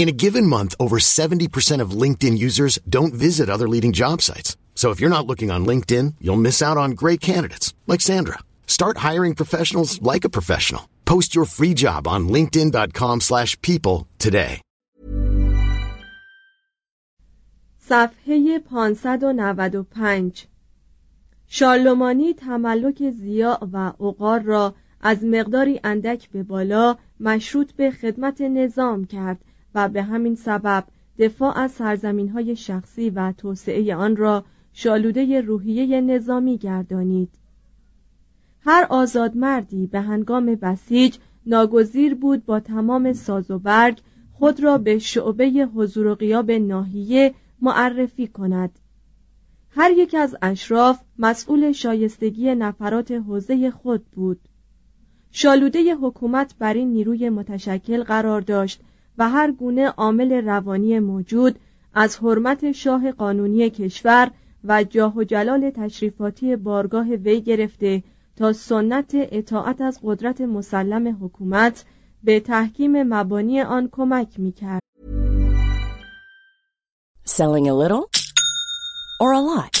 In a given month, over 70% of LinkedIn users don't visit other leading job sites. So if you're not looking on LinkedIn, you'll miss out on great candidates like Sandra. Start hiring professionals like a professional. Post your free job on linkedin.com/people today. صفحه 595 شارلمانی تملک زیاء و عقار را از مقداری اندک به بالا مشروط به خدمت نظام کرد و به همین سبب دفاع از سرزمین های شخصی و توسعه آن را شالوده روحیه نظامی گردانید. هر آزاد مردی به هنگام بسیج ناگزیر بود با تمام ساز و برگ خود را به شعبه حضور و قیاب ناحیه معرفی کند. هر یک از اشراف مسئول شایستگی نفرات حوزه خود بود. شالوده حکومت بر این نیروی متشکل قرار داشت و هر گونه عامل روانی موجود از حرمت شاه قانونی کشور و جاه و جلال تشریفاتی بارگاه وی گرفته تا سنت اطاعت از قدرت مسلم حکومت به تحکیم مبانی آن کمک می‌کرد. Selling a little or a lot?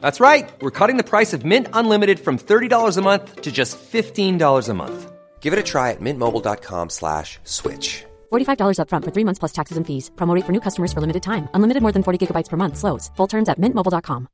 That's right. We're cutting the price of Mint Unlimited from $30 a month to just $15 a month. Give it a try at mintmobile.com slash switch. $45 upfront for three months plus taxes and fees. Promote for new customers for limited time. Unlimited more than 40 gigabytes per month. Slows. Full terms at mintmobile.com.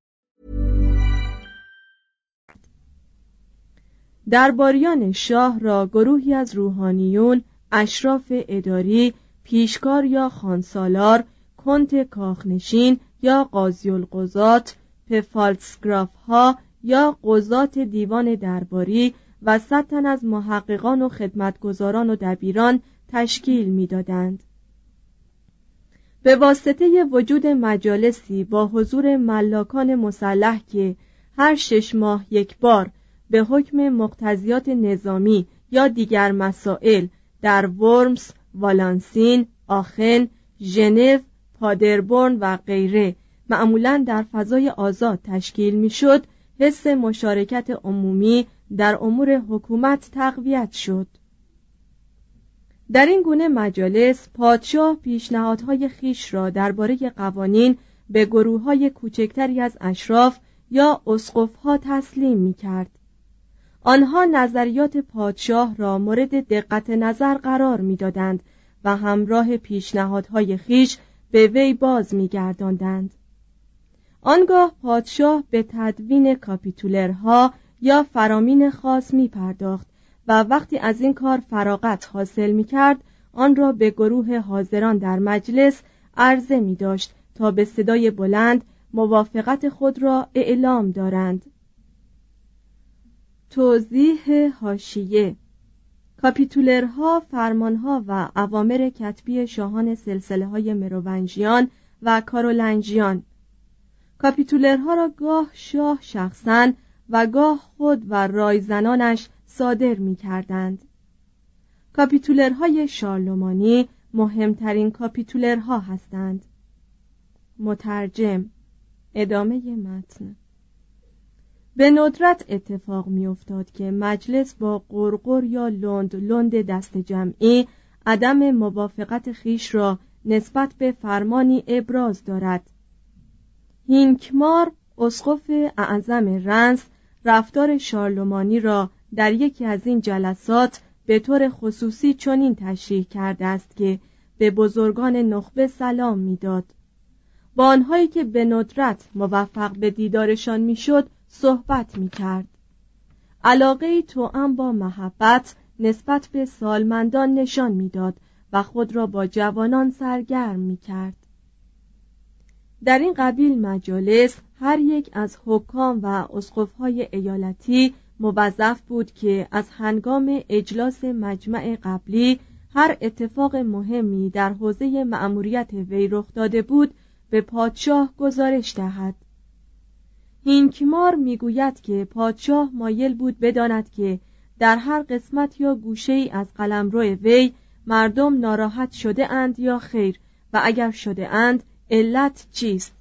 درباریان شاه را گروهی از روحانیون، اشراف اداری، پیشکار یا خانسالار، کنت کاخنشین یا قاضی القضات، پفالسگراف ها یا قضات دیوان درباری و صد تن از محققان و خدمتگزاران و دبیران تشکیل می‌دادند. به واسطه وجود مجالسی با حضور ملاکان مسلح که هر شش ماه یک بار به حکم مقتضیات نظامی یا دیگر مسائل در ورمز، والانسین، آخن، ژنو، پادربورن و غیره معمولا در فضای آزاد تشکیل می‌شد. حس مشارکت عمومی در امور حکومت تقویت شد. در این گونه مجالس پادشاه پیشنهادهای خیش را درباره قوانین به گروه های کوچکتری از اشراف یا اسقفها تسلیم می کرد آنها نظریات پادشاه را مورد دقت نظر قرار می‌دادند و همراه پیشنهادهای خیش به وی باز میگرداندند. آنگاه پادشاه به تدوین کاپیتولرها یا فرامین خاص می پرداخت و وقتی از این کار فراغت حاصل می کرد آن را به گروه حاضران در مجلس عرضه می داشت تا به صدای بلند موافقت خود را اعلام دارند. توضیح هاشیه کاپیتولرها فرمانها و اوامر کتبی شاهان سلسله های مروونجیان و کارولنجیان کاپیتولرها را گاه شاه شخصا و گاه خود و رایزنانش صادر می کردند کاپیتولرهای شارلومانی مهمترین کاپیتولرها هستند. مترجم ادامه متن. به ندرت اتفاق میافتاد که مجلس با قرقر یا لند لند دست جمعی عدم موافقت خیش را نسبت به فرمانی ابراز دارد هینکمار اسقف اعظم رنس رفتار شارلومانی را در یکی از این جلسات به طور خصوصی چنین تشریح کرده است که به بزرگان نخبه سلام می‌داد. با آنهایی که به ندرت موفق به دیدارشان می‌شد صحبت می‌کرد. علاقه تو هم با محبت نسبت به سالمندان نشان می‌داد و خود را با جوانان سرگرم می‌کرد. در این قبیل مجالس هر یک از حکام و اسقفهای ایالتی موظف بود که از هنگام اجلاس مجمع قبلی هر اتفاق مهمی در حوزه مأموریت وی رخ داده بود به پادشاه گزارش دهد. هینکمار می‌گوید که پادشاه مایل بود بداند که در هر قسمت یا گوشه ای از قلمرو وی مردم ناراحت شده اند یا خیر و اگر شده اند علت چیست؟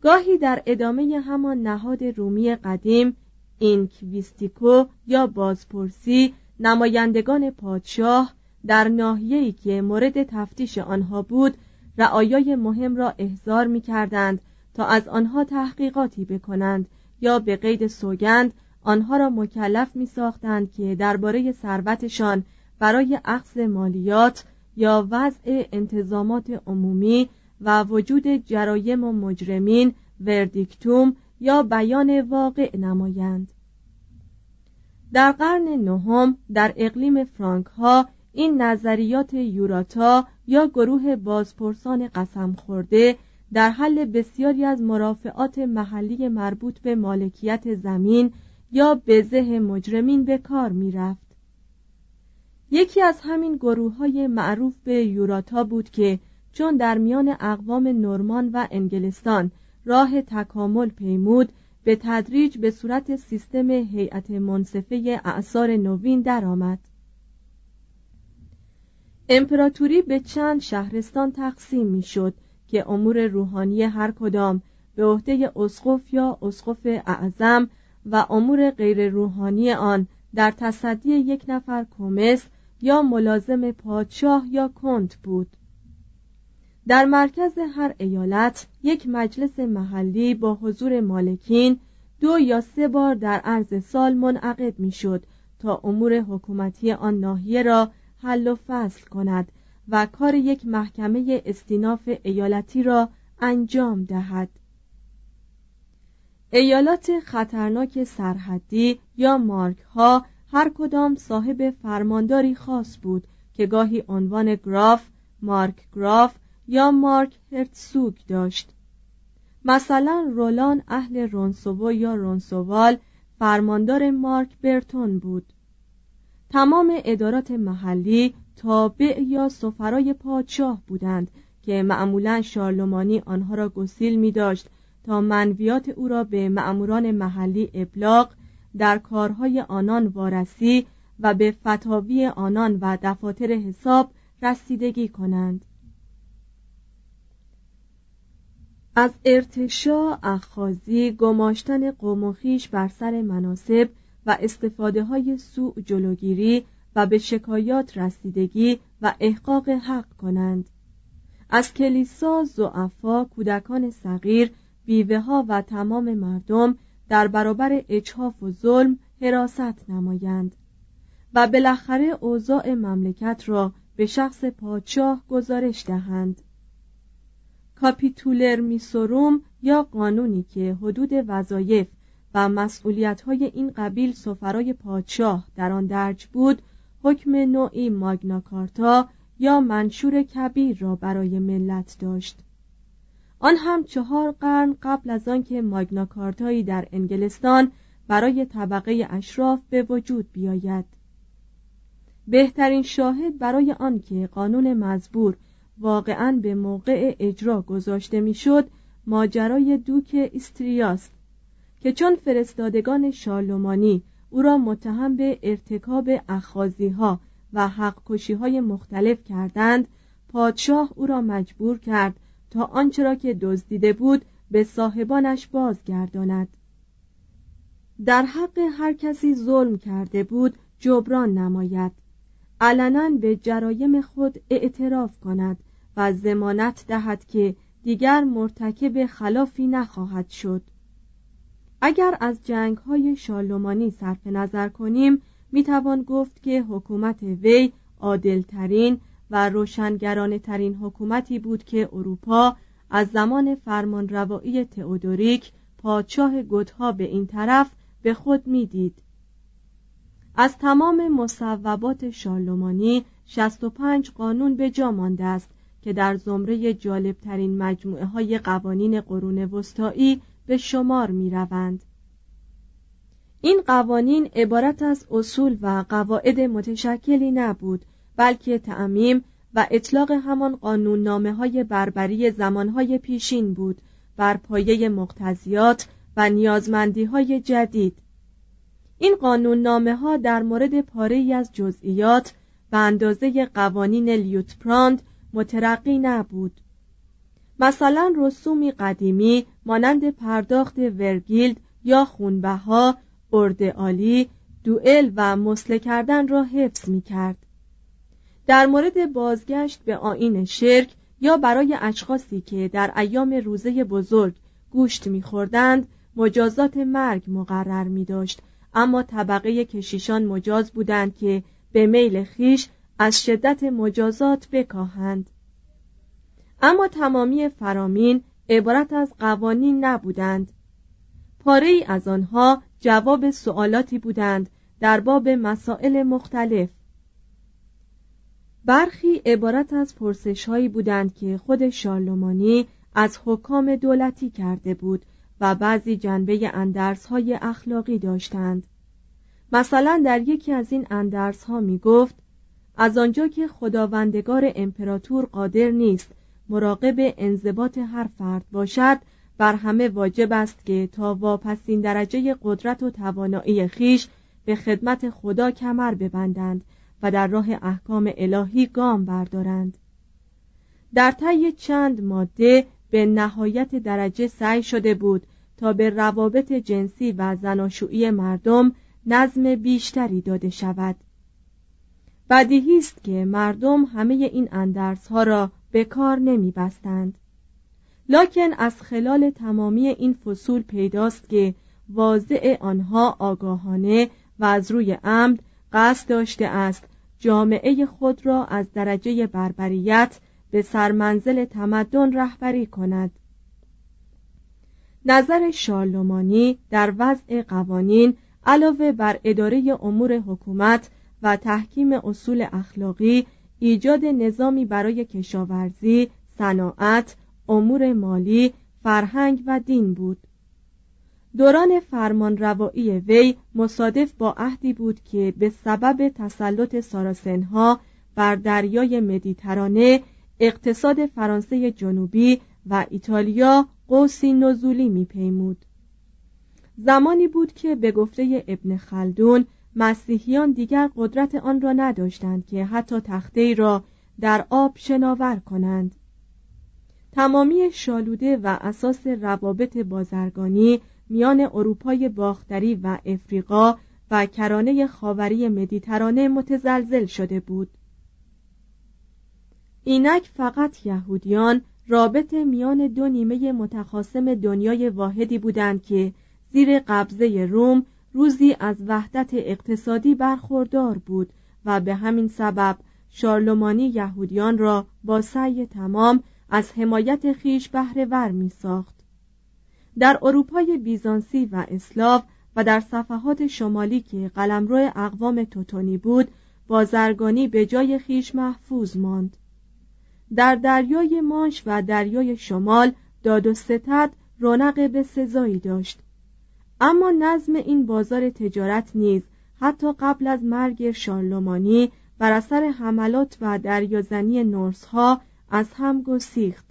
گاهی در ادامه همان نهاد رومی قدیم اینکویستیکو یا بازپرسی نمایندگان پادشاه در ناحیه‌ای که مورد تفتیش آنها بود رعایای مهم را احضار می کردند تا از آنها تحقیقاتی بکنند یا به قید سوگند آنها را مکلف می ساختند که درباره ثروتشان برای اخذ مالیات یا وضع انتظامات عمومی و وجود جرایم و مجرمین وردیکتوم یا بیان واقع نمایند در قرن نهم در اقلیم فرانک ها این نظریات یوراتا یا گروه بازپرسان قسم خورده در حل بسیاری از مرافعات محلی مربوط به مالکیت زمین یا بزه مجرمین به کار می رفت. یکی از همین گروه های معروف به یوراتا بود که چون در میان اقوام نورمان و انگلستان راه تکامل پیمود به تدریج به صورت سیستم هیئت منصفه اعثار نوین درآمد. امپراتوری به چند شهرستان تقسیم می‌شد که امور روحانی هر کدام به عهده اسقف یا اسقف اعظم و امور غیر روحانی آن در تصدی یک نفر کمس یا ملازم پادشاه یا کنت بود در مرکز هر ایالت یک مجلس محلی با حضور مالکین دو یا سه بار در عرض سال منعقد می‌شد تا امور حکومتی آن ناحیه را حل و فصل کند و کار یک محکمه استیناف ایالتی را انجام دهد. ایالات خطرناک سرحدی یا مارک ها هر کدام صاحب فرمانداری خاص بود که گاهی عنوان گراف، مارک گراف یا مارک هرتسوگ داشت. مثلا رولان اهل رونسوو یا رونسووال فرماندار مارک برتون بود. تمام ادارات محلی تابع یا سفرای پادشاه بودند که معمولا شارلمانی آنها را گسیل می داشت تا منویات او را به معموران محلی ابلاغ در کارهای آنان وارسی و به فتاوی آنان و دفاتر حساب رسیدگی کنند. از ارتشا اخازی گماشتن قوم بر سر مناسب و استفاده های سوء جلوگیری و به شکایات رسیدگی و احقاق حق کنند. از کلیسا زعفا کودکان صغیر بیوه ها و تمام مردم در برابر اجحاف و ظلم حراست نمایند و بالاخره اوضاع مملکت را به شخص پادشاه گزارش دهند. کاپیتولر میسوروم یا قانونی که حدود وظایف و مسئولیت‌های این قبیل سفرای پادشاه در آن درج بود حکم نوعی ماگناکارتا یا منشور کبیر را برای ملت داشت. آن هم چهار قرن قبل از آنکه ماگناکارتایی در انگلستان برای طبقه اشراف به وجود بیاید. بهترین شاهد برای آنکه قانون مزبور واقعا به موقع اجرا گذاشته می‌شد ماجرای دوک استریاست که چون فرستادگان شارلومانی او را متهم به ارتکاب اخازی ها و حق کشی های مختلف کردند پادشاه او را مجبور کرد تا آنچه را که دزدیده بود به صاحبانش بازگرداند. در حق هر کسی ظلم کرده بود جبران نماید. علنا به جرایم خود اعتراف کند. و زمانت دهد که دیگر مرتکب خلافی نخواهد شد اگر از جنگ های شالومانی صرف نظر کنیم می‌توان گفت که حکومت وی عادلترین و روشنگرانه ترین حکومتی بود که اروپا از زمان فرمان روایی تئودوریک پادشاه گوتها به این طرف به خود می‌دید. از تمام مصوبات شارلمانی 65 قانون به جا مانده است که در زمره جالبترین مجموعه های قوانین قرون وسطایی به شمار می روند. این قوانین عبارت از اصول و قواعد متشکلی نبود بلکه تعمیم و اطلاق همان قانون نامه های بربری زمانهای پیشین بود بر پایه مقتضیات و نیازمندی های جدید این قانون نامه ها در مورد پاره از جزئیات و اندازه قوانین لیوتپراند مترقی نبود مثلا رسومی قدیمی مانند پرداخت ورگیلد یا خونبها ارد عالی دوئل و مسله کردن را حفظ می کرد. در مورد بازگشت به آین شرک یا برای اشخاصی که در ایام روزه بزرگ گوشت میخوردند مجازات مرگ مقرر می داشت اما طبقه کشیشان مجاز بودند که به میل خیش از شدت مجازات بکاهند. اما تمامی فرامین عبارت از قوانین نبودند. پاره ای از آنها جواب سوالاتی بودند در باب مسائل مختلف. برخی عبارت از پرسش هایی بودند که خود شارلمانی از حکام دولتی کرده بود و بعضی جنبه اندرس های اخلاقی داشتند. مثلا در یکی از این اندرس ها می گفت از آنجا که خداوندگار امپراتور قادر نیست مراقب انضباط هر فرد باشد بر همه واجب است که تا واپسین درجه قدرت و توانایی خیش به خدمت خدا کمر ببندند و در راه احکام الهی گام بردارند. در طی چند ماده به نهایت درجه سعی شده بود تا به روابط جنسی و زناشویی مردم نظم بیشتری داده شود. بدیهی است که مردم همه این اندرس ها را به کار نمی بستند. لکن از خلال تمامی این فصول پیداست که واضع آنها آگاهانه و از روی عمد قصد داشته است جامعه خود را از درجه بربریت به سرمنزل تمدن رهبری کند نظر شارلمانی در وضع قوانین علاوه بر اداره امور حکومت و تحکیم اصول اخلاقی ایجاد نظامی برای کشاورزی، صناعت، امور مالی، فرهنگ و دین بود. دوران فرمان روایی وی مصادف با عهدی بود که به سبب تسلط ساراسنها بر دریای مدیترانه اقتصاد فرانسه جنوبی و ایتالیا قوسی نزولی میپیمود. زمانی بود که به گفته ابن خلدون مسیحیان دیگر قدرت آن را نداشتند که حتی تخته را در آب شناور کنند. تمامی شالوده و اساس روابط بازرگانی میان اروپای باختری و افریقا و کرانه خاوری مدیترانه متزلزل شده بود. اینک فقط یهودیان رابط میان دو نیمه متخاصم دنیای واحدی بودند که زیر قبضه روم روزی از وحدت اقتصادی برخوردار بود و به همین سبب شارلمانی یهودیان را با سعی تمام از حمایت خیش بهره ور می ساخت. در اروپای بیزانسی و اسلاو و در صفحات شمالی که قلمرو اقوام توتونی بود بازرگانی به جای خیش محفوظ ماند در دریای مانش و دریای شمال داد و ستد رونق به سزایی داشت اما نظم این بازار تجارت نیز حتی قبل از مرگ شارلومانی بر اثر حملات و دریازنی نورس ها از هم گسیخت.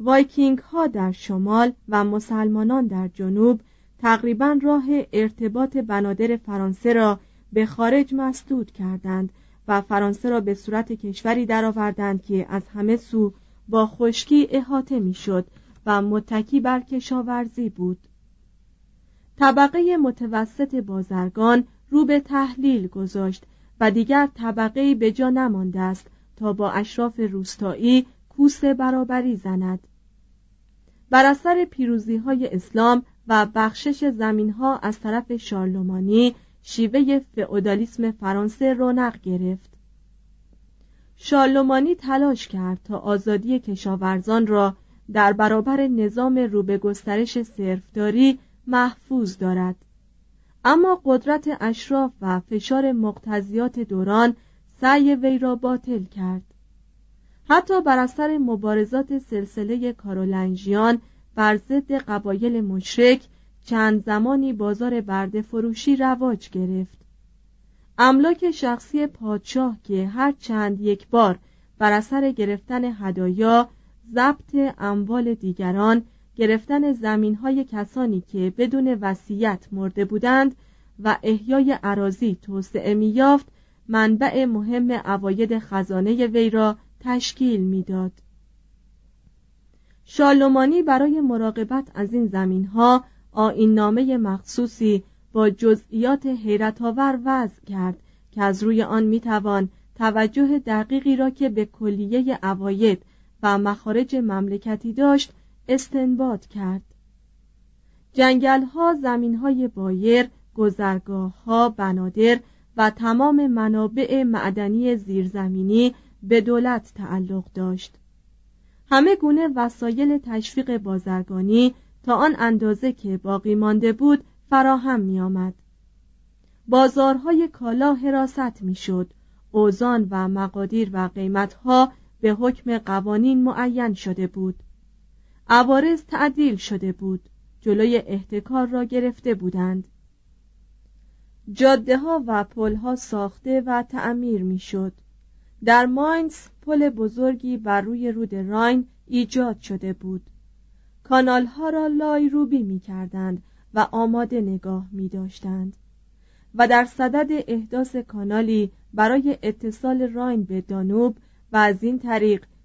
وایکینگ ها در شمال و مسلمانان در جنوب تقریبا راه ارتباط بنادر فرانسه را به خارج مسدود کردند و فرانسه را به صورت کشوری درآوردند که از همه سو با خشکی احاطه می‌شد و متکی بر کشاورزی بود. طبقه متوسط بازرگان رو به تحلیل گذاشت و دیگر طبقه به جا نمانده است تا با اشراف روستایی کوس برابری زند. بر اثر پیروزی های اسلام و بخشش زمین ها از طرف شارلومانی شیوه فئودالیسم فرانسه رونق گرفت. شارلومانی تلاش کرد تا آزادی کشاورزان را در برابر نظام رو به گسترش صرفداری محفوظ دارد. اما قدرت اشراف و فشار مقتضیات دوران سعی وی را باطل کرد. حتی بر اثر مبارزات سلسله کارولنژیان بر ضد قبایل مشرک چند زمانی بازار برده فروشی رواج گرفت. املاک شخصی پادشاه که هر چند یک بار بر اثر گرفتن هدایا ضبط اموال دیگران گرفتن زمین های کسانی که بدون وصیت مرده بودند و احیای عراضی توسعه میافت منبع مهم عواید خزانه وی را تشکیل می‌داد. شالومانی برای مراقبت از این زمین ها آین نامه مخصوصی با جزئیات حیرت آور وضع کرد که از روی آن می‌توان توجه دقیقی را که به کلیه عواید و مخارج مملکتی داشت استنباط کرد. جنگل ها زمین های بایر گذرگاه ها بنادر و تمام منابع معدنی زیرزمینی به دولت تعلق داشت. همه گونه وسایل تشویق بازرگانی تا آن اندازه که باقی مانده بود فراهم می آمد. بازارهای کالا حراست می شد اوزان و مقادیر و قیمتها به حکم قوانین معین شده بود. عوارض تعدیل شده بود. جلوی احتکار را گرفته بودند. جاده ها و پل ها ساخته و تعمیر می شد در ماینز پل بزرگی بر روی رود راین ایجاد شده بود. کانال ها را لای روبی می کردند و آماده نگاه می داشتند و در صدد احداث کانالی برای اتصال راین به دانوب و از این طریق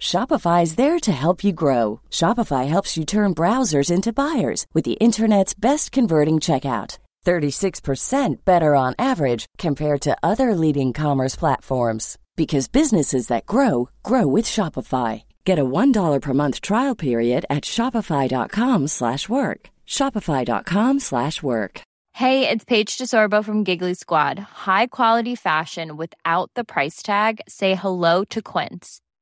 Shopify is there to help you grow. Shopify helps you turn browsers into buyers with the internet's best converting checkout. 36% better on average compared to other leading commerce platforms because businesses that grow grow with Shopify. Get a $1 per month trial period at shopify.com/work. shopify.com/work. Hey, it's Paige DeSorbo from Giggly Squad. High quality fashion without the price tag. Say hello to Quince.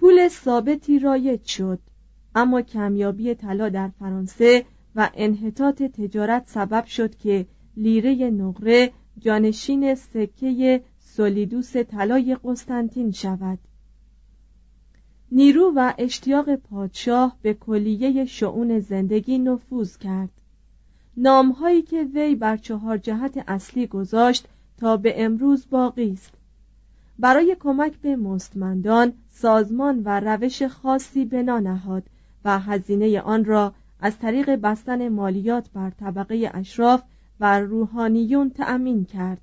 پول ثابتی رایج شد. اما کمیابی طلا در فرانسه و انحطاط تجارت سبب شد که لیره نقره جانشین سکه سولیدوس طلای قسطنطین شود. نیرو و اشتیاق پادشاه به کلیه شعون زندگی نفوذ کرد. نامهایی که وی بر چهار جهت اصلی گذاشت تا به امروز باقی است. برای کمک به مستمندان سازمان و روش خاصی بنا نهاد و هزینه آن را از طریق بستن مالیات بر طبقه اشراف و روحانیون تأمین کرد.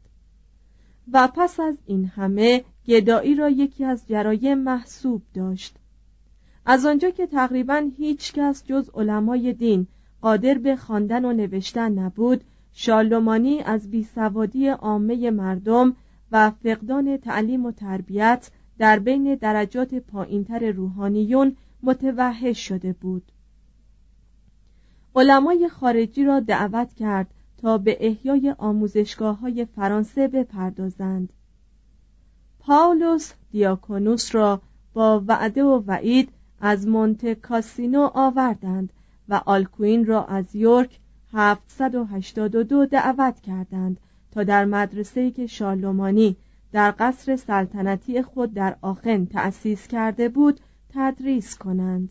و پس از این همه گدایی را یکی از جرایم محسوب داشت. از آنجا که تقریبا هیچ کس جز علمای دین قادر به خواندن و نوشتن نبود شالومانی از بیسوادی عامه مردم و فقدان تعلیم و تربیت در بین درجات پایینتر روحانیون متوحش شده بود. علمای خارجی را دعوت کرد تا به احیای آموزشگاه های فرانسه بپردازند. پاولوس دیاکونوس را با وعده و وعید از مونت کاسینو آوردند و آلکوین را از یورک 782 دعوت کردند در مدرسه‌ای که شارلومانی در قصر سلطنتی خود در آخن تأسیس کرده بود تدریس کنند.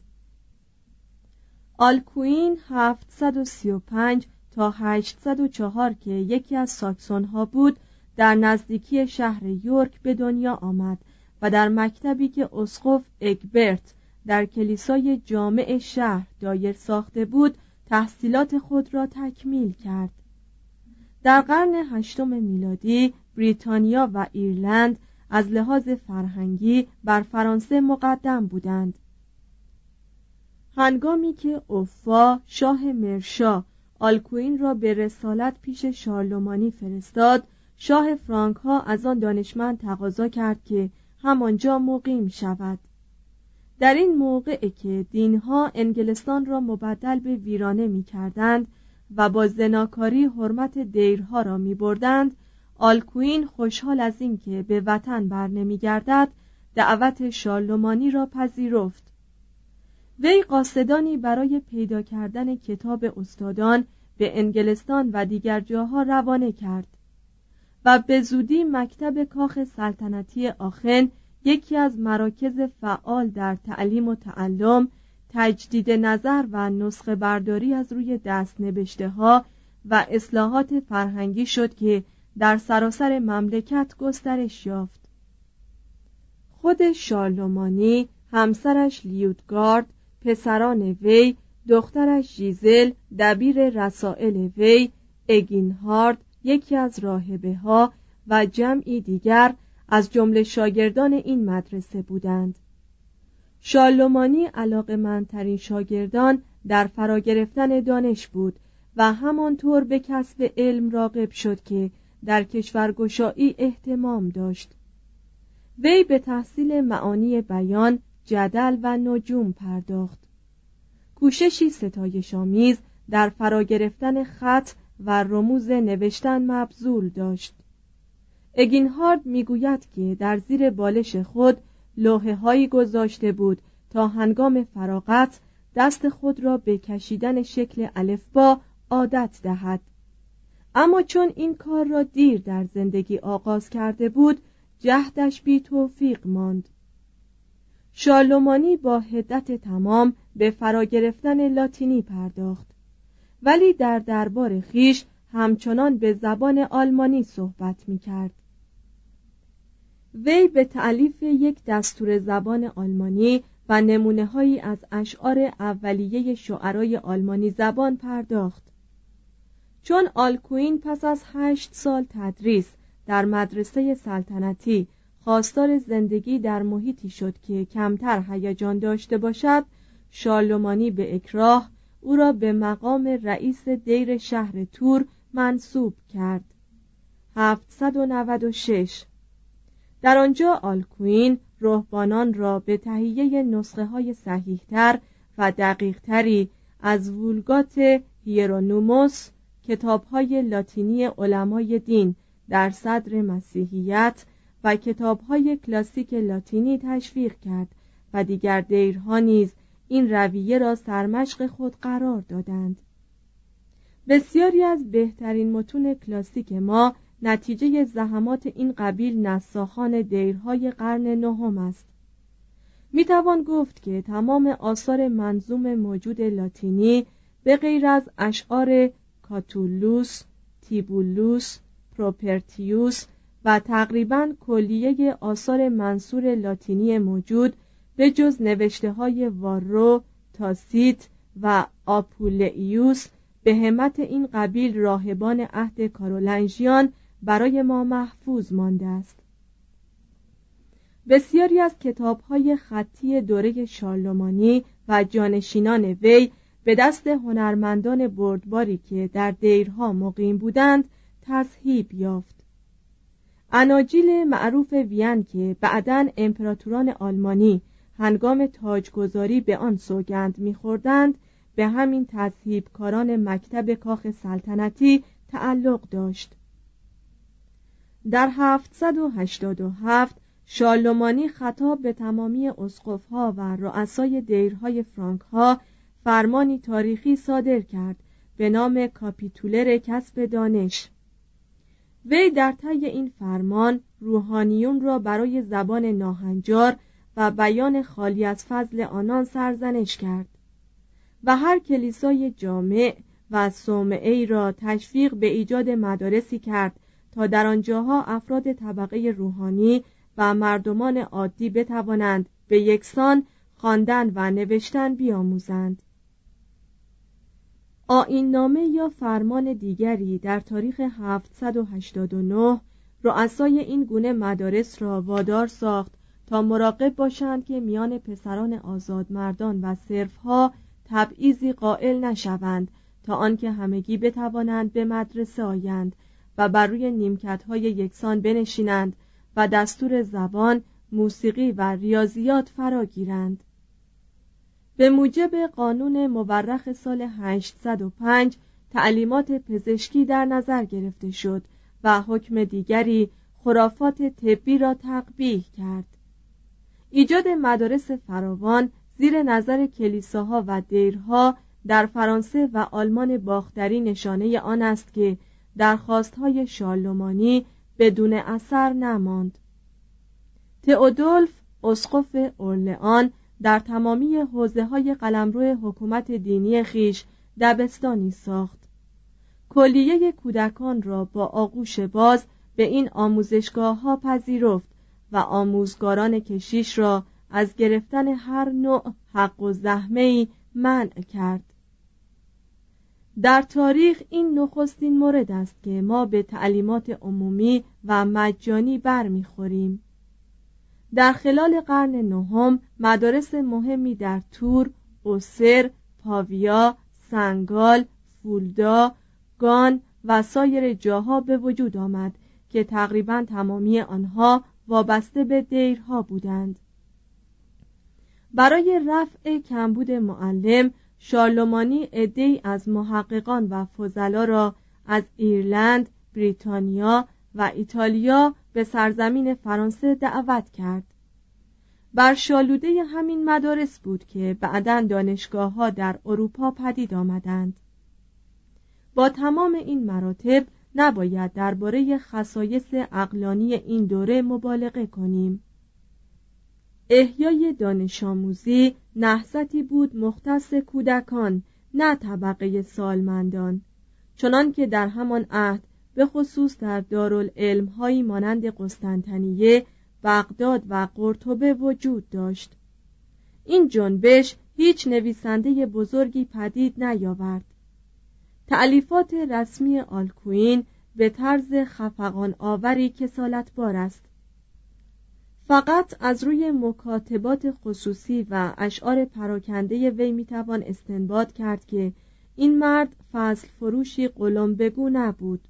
آلکوین 735 تا 804 که یکی از ساکسون ها بود در نزدیکی شهر یورک به دنیا آمد و در مکتبی که اسقف اگبرت در کلیسای جامع شهر دایر ساخته بود تحصیلات خود را تکمیل کرد. در قرن هشتم میلادی بریتانیا و ایرلند از لحاظ فرهنگی بر فرانسه مقدم بودند. هنگامی که اوفا شاه مرشا آلکوین را به رسالت پیش شارلومانی فرستاد شاه فرانک ها از آن دانشمند تقاضا کرد که همانجا مقیم شود. در این موقع که دینها انگلستان را مبدل به ویرانه می کردند و با زناکاری حرمت دیرها را می بردند آلکوین خوشحال از اینکه به وطن بر نمی گردد دعوت شارلومانی را پذیرفت. وی قاصدانی برای پیدا کردن کتاب استادان به انگلستان و دیگر جاها روانه کرد و به زودی مکتب کاخ سلطنتی آخن یکی از مراکز فعال در تعلیم و تعلم تجدید نظر و نسخه برداری از روی دست نبشته ها و اصلاحات فرهنگی شد که در سراسر مملکت گسترش یافت. خود شارلومانی همسرش لیودگارد پسران وی دخترش ژیزل دبیر رسائل وی اگینهارد یکی از راهبه ها و جمعی دیگر از جمله شاگردان این مدرسه بودند. شالومانی علاقه منترین شاگردان در فرا گرفتن دانش بود و همانطور به کسب علم راقب شد که در کشورگشایی احتمام داشت. وی به تحصیل معانی بیان جدل و نجوم پرداخت. کوششی ستایشآمیز در فرا گرفتن خط و رموز نوشتن مبذول داشت. اگینهارد می‌گوید که در زیر بالش خود لوحه گذاشته بود تا هنگام فراغت دست خود را به کشیدن شکل الفبا عادت دهد. اما چون این کار را دیر در زندگی آغاز کرده بود جهدش بی توفیق ماند. شارلومانی با هدت تمام به فرا گرفتن لاتینی پرداخت ولی در دربار خیش همچنان به زبان آلمانی صحبت می کرد وی به تعلیف یک دستور زبان آلمانی و نمونه هایی از اشعار اولیه شعرای آلمانی زبان پرداخت. چون آلکوین پس از هشت سال تدریس در مدرسه سلطنتی خواستار زندگی در محیطی شد که کمتر هیجان داشته باشد شارلمانی به اکراه او را به مقام رئیس دیر شهر تور منصوب کرد. 796 در آنجا آلکوین رهبانان را به تهیه نسخه های صحیحتر و دقیقتری از وولگات هیرونوموس کتاب های لاتینی علمای دین در صدر مسیحیت و کتاب های کلاسیک لاتینی تشویق کرد و دیگر دیرها نیز این رویه را سرمشق خود قرار دادند. بسیاری از بهترین متون کلاسیک ما نتیجه زحمات این قبیل نساخان دیرهای قرن نهم است. می توان گفت که تمام آثار منظوم موجود لاتینی به غیر از اشعار کاتولوس، تیبولوس، پروپرتیوس و تقریبا کلیه آثار منصور لاتینی موجود به جز نوشته های وارو، تاسیت و آپولیوس به همت این قبیل راهبان عهد کارولنژیان برای ما محفوظ مانده است. بسیاری از کتاب های خطی دوره شارلمانی و جانشینان وی به دست هنرمندان بردباری که در دیرها مقیم بودند تصحیب یافت. اناجیل معروف وین که بعدا امپراتوران آلمانی هنگام تاجگذاری به آن سوگند میخوردند به همین کاران مکتب کاخ سلطنتی تعلق داشت. در 787 شالومانی خطاب به تمامی اسقفها و رؤسای دیرهای فرانک ها فرمانی تاریخی صادر کرد به نام کاپیتولر کسب دانش. وی در طی این فرمان روحانیون را برای زبان ناهنجار و بیان خالی از فضل آنان سرزنش کرد و هر کلیسای جامع و صومعه را تشویق به ایجاد مدارسی کرد تا در آنجاها افراد طبقه روحانی و مردمان عادی بتوانند به یکسان خواندن و نوشتن بیاموزند. آین نامه یا فرمان دیگری در تاریخ 789 رؤسای این گونه مدارس را وادار ساخت تا مراقب باشند که میان پسران آزاد مردان و صرفها تبعیضی قائل نشوند تا آنکه همگی بتوانند به مدرسه آیند و بر روی نیمکت های یکسان بنشینند و دستور زبان، موسیقی و ریاضیات فرا گیرند. به موجب قانون مورخ سال 805 تعلیمات پزشکی در نظر گرفته شد و حکم دیگری خرافات طبی را تقبیح کرد. ایجاد مدارس فراوان زیر نظر کلیساها و دیرها در فرانسه و آلمان باختری نشانه آن است که درخواستهای شارلمانی بدون اثر نماند. تئودولف اسقف اورلئان در تمامی حوزه های قلمرو حکومت دینی خیش دبستانی ساخت. کلیه کودکان را با آغوش باز به این آموزشگاه ها پذیرفت و آموزگاران کشیش را از گرفتن هر نوع حق و زحمه منع کرد. در تاریخ این نخستین مورد است که ما به تعلیمات عمومی و مجانی برمیخوریم. در خلال قرن نهم مدارس مهمی در تور، اوسر، پاویا، سنگال، فولدا، گان و سایر جاها به وجود آمد که تقریبا تمامی آنها وابسته به دیرها بودند. برای رفع کمبود معلم شارلمانی عدهای از محققان و فضلا را از ایرلند، بریتانیا و ایتالیا به سرزمین فرانسه دعوت کرد. بر شالوده همین مدارس بود که بعدا دانشگاه ها در اروپا پدید آمدند. با تمام این مراتب نباید درباره خصایص اقلانی این دوره مبالغه کنیم. احیای دانش آموزی نحستی بود مختص کودکان نه طبقه سالمندان. چنان که در همان عهد به خصوص در دارالعلم هایی مانند قسطنطنیه بغداد و قرطبه وجود داشت. این جنبش هیچ نویسنده بزرگی پدید نیاورد. تعلیفات رسمی آلکوین به طرز خفقان آوری کسالتبار است. فقط از روی مکاتبات خصوصی و اشعار پراکنده وی می‌توان استنباط کرد که این مرد فصل فروشی قلم بگو نبود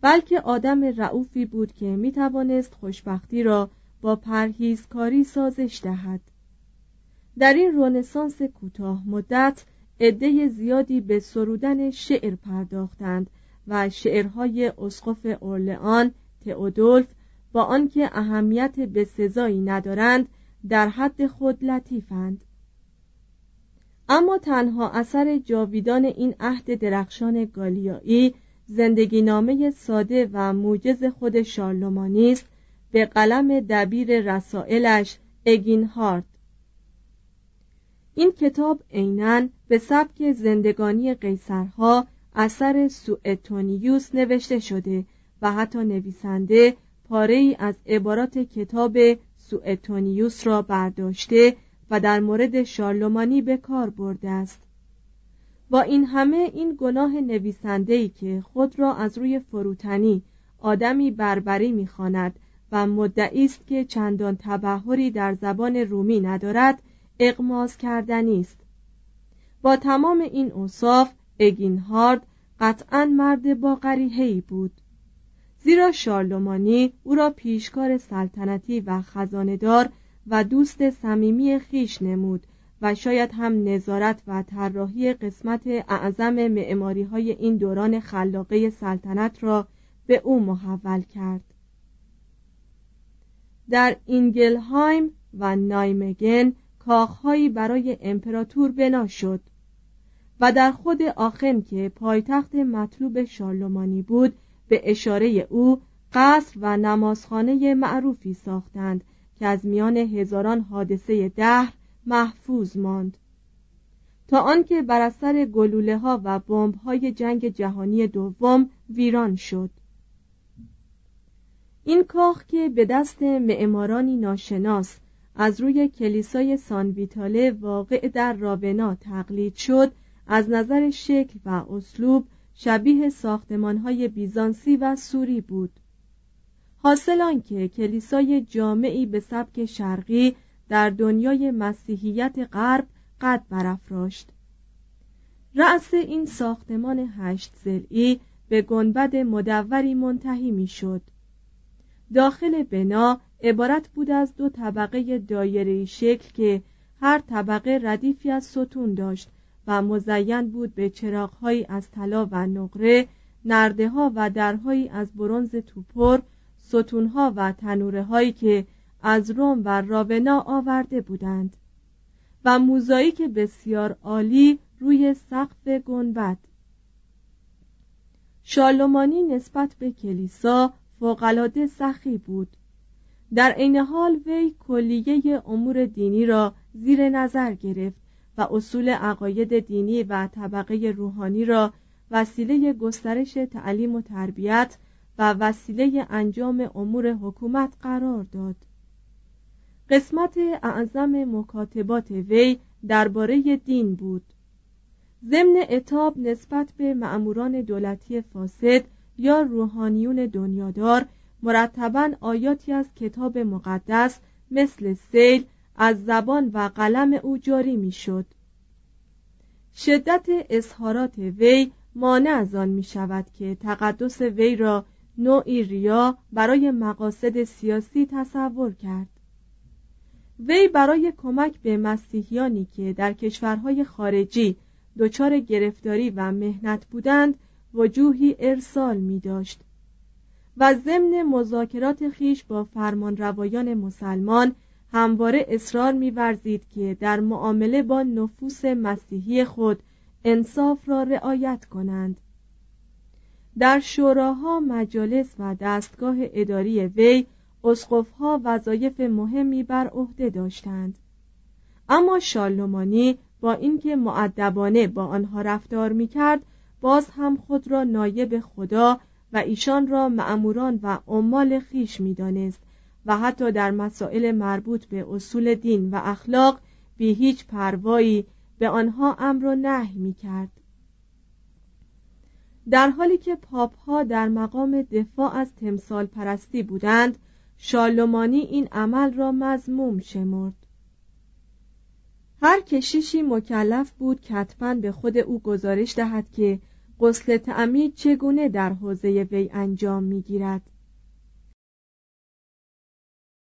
بلکه آدم رعوفی بود که می‌توانست خوشبختی را با پرهیزکاری سازش دهد. در این رونسانس کوتاه مدت عده زیادی به سرودن شعر پرداختند و شعرهای اسقف اورلئان تئودولف با آنکه اهمیت به سزایی ندارند در حد خود لطیفند. اما تنها اثر جاویدان این عهد درخشان گالیایی زندگی نامه ساده و موجز خود شارلومانی است به قلم دبیر رسائلش اگین هارد این کتاب عینا به سبک زندگانی قیصرها اثر سوئتونیوس نوشته شده و حتی نویسنده پاره ای از عبارات کتاب سوئتونیوس را برداشته و در مورد شارلومانی به کار برده است. با این همه این گناه نویسنده ای که خود را از روی فروتنی آدمی بربری می‌خواند و مدعی است که چندان تبهری در زبان رومی ندارد اقماز کردنی است. با تمام این اوصاف اگینهارد قطعا مرد با ای بود. زیرا شارلومانی او را پیشکار سلطنتی و خزاندار و دوست صمیمی خیش نمود و شاید هم نظارت و طراحی قسمت اعظم معماری های این دوران خلاقه سلطنت را به او محول کرد. در اینگلهایم و نایمگن کاخهایی برای امپراتور بنا شد و در خود آخن که پایتخت مطلوب شارلمانی بود به اشاره او قصر و نمازخانه معروفی ساختند که از میان هزاران حادثه دهر محفوظ ماند. تا آنکه بر اثر گلوله ها و بمب های جنگ جهانی دوم ویران شد. این کاخ که به دست معمارانی ناشناس از روی کلیسای سان ویتاله واقع در راونا تقلید شد از نظر شکل و اسلوب شبیه های بیزانسی و سوری بود حاصل آنکه کلیسای جامعی به سبک شرقی در دنیای مسیحیت غرب قد برافراشت رأس این ساختمان هشت زلی به گنبد مدوری منتهی می‌شد. داخل بنا عبارت بود از دو طبقه دایره شکل که هر طبقه ردیفی از ستون داشت و مزین بود به چراغهایی از طلا و نقره نرده ها و درهایی از برنز توپر ستونها و تنوره هایی که از روم و راونا آورده بودند و موزاییک بسیار عالی روی سقف گنبد. شالومانی نسبت به کلیسا فوقالعاده سخی بود. در عین حال وی کلیه امور دینی را زیر نظر گرفت و اصول عقاید دینی و طبقه روحانی را وسیله گسترش تعلیم و تربیت و وسیله انجام امور حکومت قرار داد. قسمت اعظم مکاتبات وی درباره دین بود. ضمن اتاب نسبت به معموران دولتی فاسد یا روحانیون دنیادار مرتبا آیاتی از کتاب مقدس مثل سیل از زبان و قلم او جاری می‌شد. شدت اظهارات وی مانع از آن می شود که تقدس وی را نوعی ریا برای مقاصد سیاسی تصور کرد وی برای کمک به مسیحیانی که در کشورهای خارجی دچار گرفتاری و مهنت بودند وجوهی ارسال می داشت و ضمن مذاکرات خیش با فرمانروایان مسلمان همواره اصرار می‌ورزید که در معامله با نفوس مسیحی خود انصاف را رعایت کنند. در شوراها مجالس و دستگاه اداری وی اسقفها وظایف مهمی بر عهده داشتند. اما شالومانی با اینکه معدبانه با آنها رفتار می‌کرد باز هم خود را نایب خدا و ایشان را معموران و عمال خیش می‌دانست. و حتی در مسائل مربوط به اصول دین و اخلاق بی هیچ پروایی به آنها امر و نهی می کرد. در حالی که پاپ ها در مقام دفاع از تمثال پرستی بودند شالومانی این عمل را مزموم شمرد هر کشیشی مکلف بود کتبا به خود او گزارش دهد که غسل تعمید چگونه در حوزه وی انجام می‌گیرد